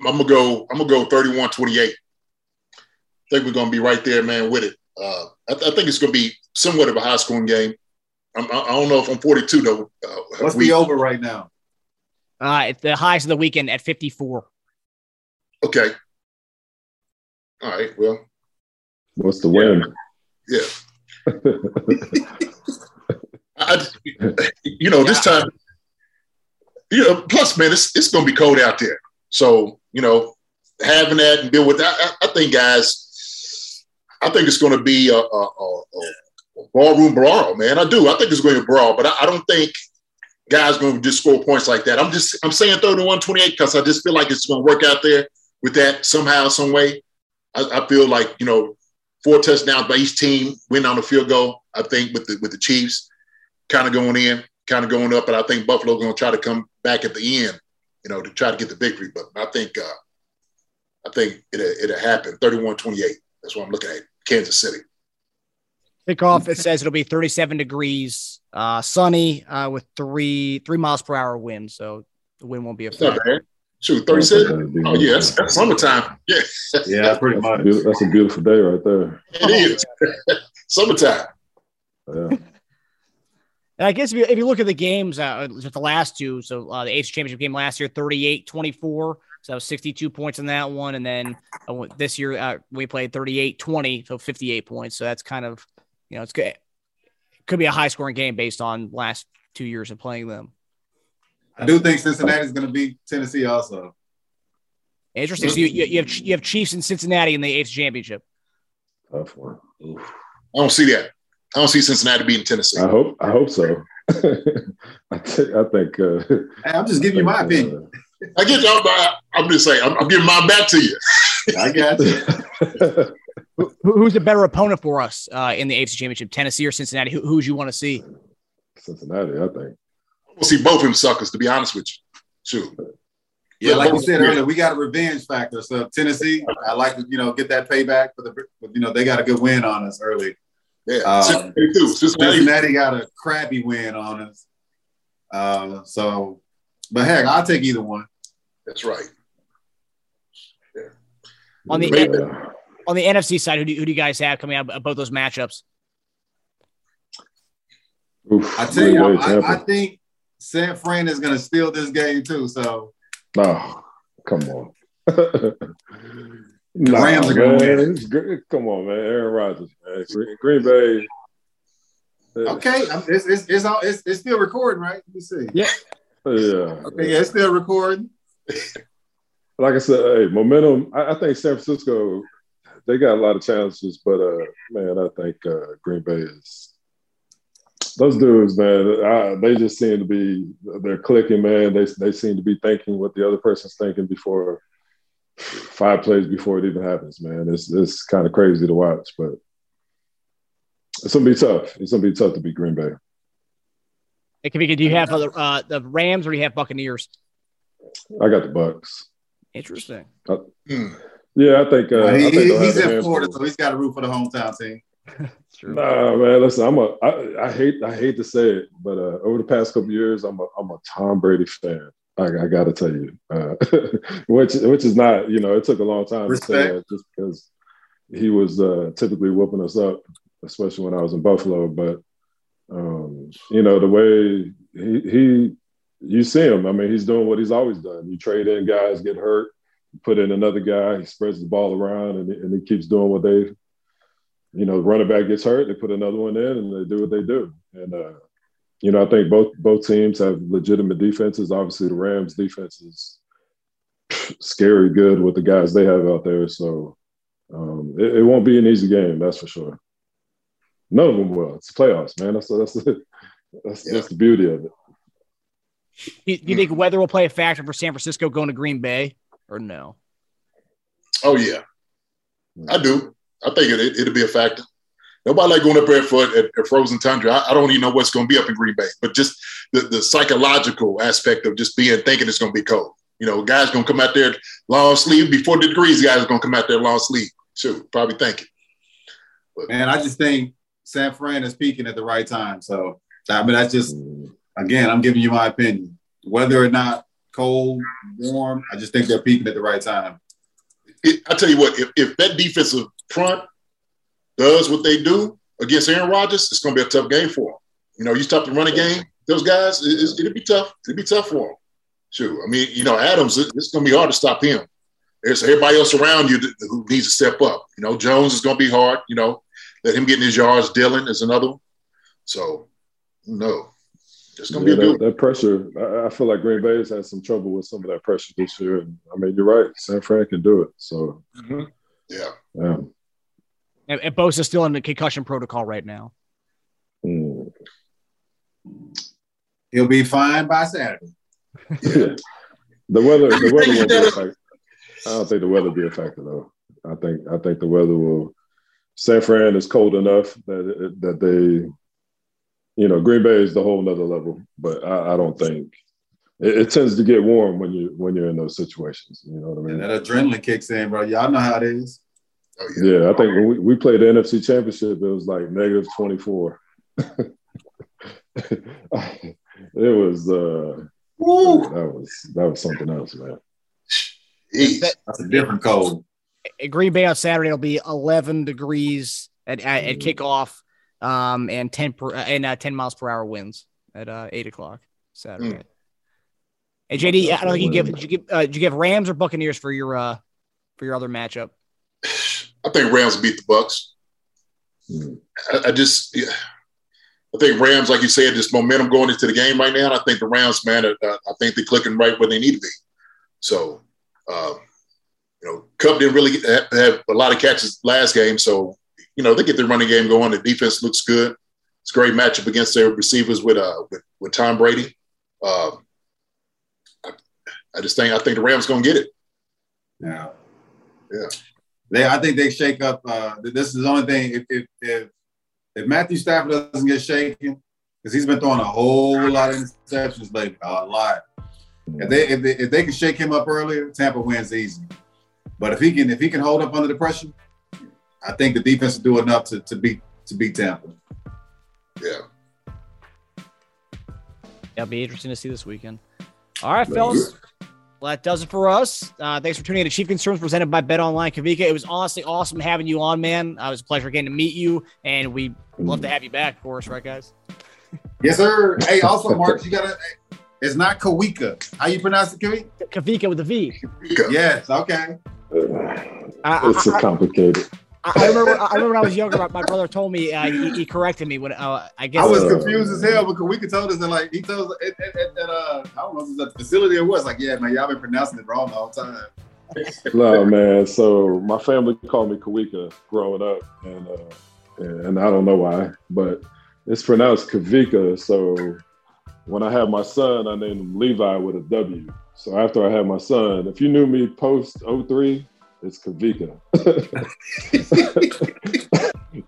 I'm gonna go. I'm gonna go 31-28. I think we're gonna be right there, man, with it. Uh, I, th- I, think it's gonna be somewhat of a high scoring game. I'm, I, I don't know if I'm 42 though. Uh, What's we, the over right now? Uh, the highs of the weekend at 54. Okay. All right. Well. What's the win? Yeah. [laughs] I, you know, yeah. this time you know, plus, man, it's, it's going to be cold out there. So, you know, having that and deal with that, I, I think, guys, I think it's going to be a, a, a, a, ballroom brawl, man. I do. I think it's going to be a brawl, but I, I don't think guys going to just score points like that. I'm just, I'm saying 31 28 because I just feel like it's going to work out there with that somehow, some way. I, I feel like, you know, four touchdowns by each team, win on the field goal. I think with the with the Chiefs kind of going in, kind of going up, and I think Buffalo going to try to come back at the end, you know, to try to get the victory. But I think uh, I think it it'll happen 31-28. That's what I'm looking at. Kansas City. Kickoff. It says it'll be 37 degrees, uh, sunny, uh, with three three miles per hour wind. So the wind won't be a That's not factor. Shoot, 37. Oh, yeah, that's, that's summertime. Yeah, Yeah, pretty That's a, much. beautiful, that's a beautiful day right there. it is. [laughs] summertime. Yeah. And I guess if you, if you look at the games, uh, just the last two, so uh, the AFC Championship game last year, 38 24. So that was 62 points in that one. And then uh, this year, uh, we played 38 20, so 58 points. So that's kind of, you know, it's good. It could be a high scoring game based on last two years of playing them. I do think Cincinnati is going to beat Tennessee also. Interesting. So you, you, you have you have Chiefs in Cincinnati in the AFC Championship. Tough one. Oof. I don't see that. I don't see Cincinnati beating Tennessee. I hope I hope so. [laughs] I think I think uh, Hey, I'm just giving you my I think, opinion. I get you. I'm, I'm just saying. I'm, I'm giving mine back to you. I got you. Who, who's a better opponent for us uh, in the AFC Championship, Tennessee or Cincinnati? Who, who'd you want to see? Cincinnati, I think. We'll see both of them suckers. To be honest with you, shoot. Yeah, like you said earlier, we got a revenge factor. So Tennessee, I like to you know get that payback for the you know they got a good win on us early. Yeah, Um, too. Cincinnati. Cincinnati got a crappy win on us. Um, so, but heck, I'll take either one. That's right. On the Yeah. on the NFC side, who do, who do you guys have coming out of both those matchups? Oof. I tell you, I, I, I think San Fran is going to steal this game too. So No, come on. [laughs] nah, Rams are gonna man. win. It's gr- Come on, man. Aaron Rodgers, man. Green, Green Bay. okay, it's it's it's, all, it's it's still recording, right? Let me see. Yeah. Yeah. Okay, yeah, it's still recording. Like I said, hey, momentum. I, I think San Francisco, they got a lot of challenges, but uh, man, I think uh, Green Bay is those dudes, man. I, they just seem to be they're clicking, man. They they seem to be thinking what the other person's thinking before five plays before it even happens, man. It's it's kind of crazy to watch, but it's gonna be tough. It's gonna be tough to beat Green Bay. Hey, Kavika, do you have uh, the Rams or do you have Buccaneers? I got the Bucks. Interesting. Hmm. Yeah, I think. Uh, he, I think he- he's in. Florida, so he's got to root for the hometown team. [laughs] True. Nah, man. Listen, I'm a. I, I hate. I hate to say it, but uh, over the past couple years, I'm a. I'm a Tom Brady fan. I, I got to tell you, uh, [laughs] which which is not. You know, it took a long time to say that just because he was uh, typically whooping us up, especially when I was in Buffalo. But um, you know, the way he he, you see him. I mean, he's doing what he's always done. You trade in guys, get hurt, put in another guy, he spreads the ball around, and, and he keeps doing what they you know, the running back gets hurt, they put another one in, and they do what they do. And uh, you know, I think both both teams have legitimate defenses. Obviously, the Rams' defense is [sniffs] scary good with the guys they have out there. So um, it, it won't be an easy game, that's for sure. None of them will. It's the playoffs, man. That's that's [laughs] that's, that's the beauty of it. Do you, do you think weather will play a factor for San Francisco going to Green Bay or no? Oh yeah, I do. I think it, it, will be a factor. Nobody like going up there for at, at frozen tundra. I, I don't even know what's going to be up in Green Bay, but just the, the psychological aspect of just being thinking it's going to be cold. You know, guys going to come out there long sleeve before the degrees. Guys going to come out there long sleeve. Sure, probably thinking. But, Man, I just think San Fran is peaking at the right time. So I mean, that's just again, I'm giving you my opinion. Whether or not cold, warm, I just think they're peaking at the right time. It, I tell you what, if, if that defensive front does what they do against Aaron Rodgers, it's going to be a tough game for them. You know, you stop the running game, those guys, it, it'll be tough. It'll be tough for them. Sure. I mean, you know, Adams, it- it's going to be hard to stop him. There's everybody else around you who needs to step up. You know, Jones is going to be hard. You know, let him get in his yards. Dillon is another one. So, no, it's going to Yeah, be a that, good that pressure, I, I feel like Green Bay has had some trouble with some of that pressure this year. And I mean, you're right. San Fran can do it. So, one. Yeah. yeah. And, and Bosa's still in the concussion protocol right now. Mm. He'll be fine by Saturday. [laughs] the weather, the weather won't be a factor. I don't think the weather will be a factor though. I think I think the weather will San Fran is cold enough that that they, you know, Green Bay is the whole nother level. But I, I don't think it, it, tends to get warm when you when you're in those situations. You know what I mean? And that adrenaline kicks in, bro. Y'all know how it is. Oh, yeah. yeah. I think when we, we played the NFC Championship, it was like negative twenty four. [laughs] it was uh that was that was something else, man. That's a different cold. Green Bay on Saturday will be 11 degrees at, at, at kickoff, um, and 10 per, and uh, 10 miles per hour winds at uh, eight o'clock Saturday. Mm. Hey JD, I don't think you give did you give uh, did you give Rams or Buccaneers for your uh for your other matchup? [sighs] I think Rams beat the Bucks. Mm. I, I, just yeah. I think Rams, like you said, this momentum going into the game right now. I think the Rams, man, uh, I think they're clicking right where they need to be. So, um, you know, Kupp didn't really have, have, a lot of catches last game, so you know they get their running game going. The defense looks good. It's a great matchup against their receivers with uh with, with Tom Brady. Um, I, I just think I think the Rams going to get it. Yeah, yeah. They, I think they shake up. Uh, this is the only thing. If if if, if Matthew Stafford doesn't get shaken, because he's been throwing a whole lot of interceptions lately, a lot. If they, if they if they can shake him up earlier, Tampa wins easy. But if he can if he can hold up under the pressure, I think the defense will do enough to, to beat to beat Tampa. Yeah. It'll be interesting to see this weekend. All right, fellas. Well, that does it for us. Uh, thanks for tuning in to Chief Concerns presented by BetOnline Kavika. It was honestly awesome having you on, man. Uh, it was a pleasure getting to meet you, and we love to have you back, of course, right, guys? [laughs] Yes, sir. Hey, also, Mark, you gotta. It's not Kawika. How you pronounce it, Kavika? Kavika with a V. Kavika. Yes. Okay. it's I, complicated. I, I, remember. I remember when I was younger. My, my brother told me uh, he, he, corrected me when uh, I guess I was confused as hell because we could told us that like he told us at, at, at, uh, I don't know if it's was at the facility or what. It's like, yeah, man, y'all been pronouncing it wrong the whole time. no, man. So my family called me Kawika growing up, and uh, and I don't know why, but it's pronounced Kavika. So when I had my son, I named him Levi with a W. So after I had my son, if you knew me post 03, it's Kavika.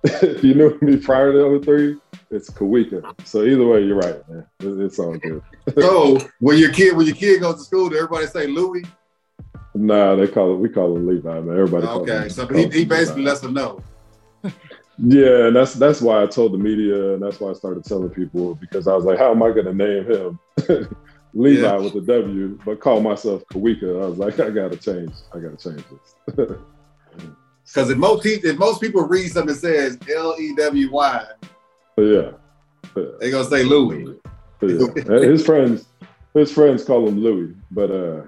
if [laughs] you knew me prior to the other 03, it's Kawika. So either way, you're right, man. It's all good. so when your kid when your kid goes to school, do everybody say Louis? Nah, they call it we call him Levi, man. Everybody. Okay, so he, he basically lets them know. Yeah, and that's that's why I told the media, and that's why I started telling people because I was like, how am I going to name him? [laughs] Levi yeah. with a W, but call myself Kawika. I was like, I gotta change. I gotta change this. [laughs] Because if most people, if most people read something that says L E W Y, yeah, they gonna say Louis. Yeah. [laughs] his friends, his friends call him Louis, but uh,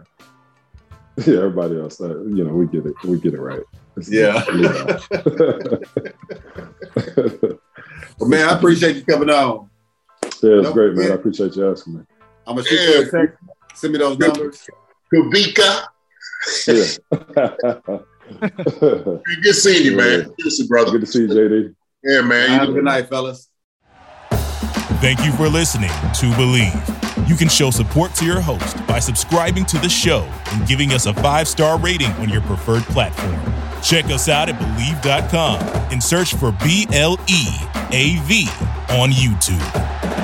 [laughs] yeah, everybody else, uh, you know, we get it, we get it right. It's yeah. well, man, I appreciate you coming on. Yeah, it's great, man. I appreciate you asking me. I'm gonna shoot yeah. a text. Send me those numbers. Kavika. Yeah. [laughs] Good seeing you, man. Good to see you, brother. Good to see you, JD. Yeah, man. Have a good night, fellas. Thank you for listening to Bleav. You can show support to your host by subscribing to the show and giving us a five star rating on your preferred platform. Check us out at Bleav.com and search for B L E A V on YouTube.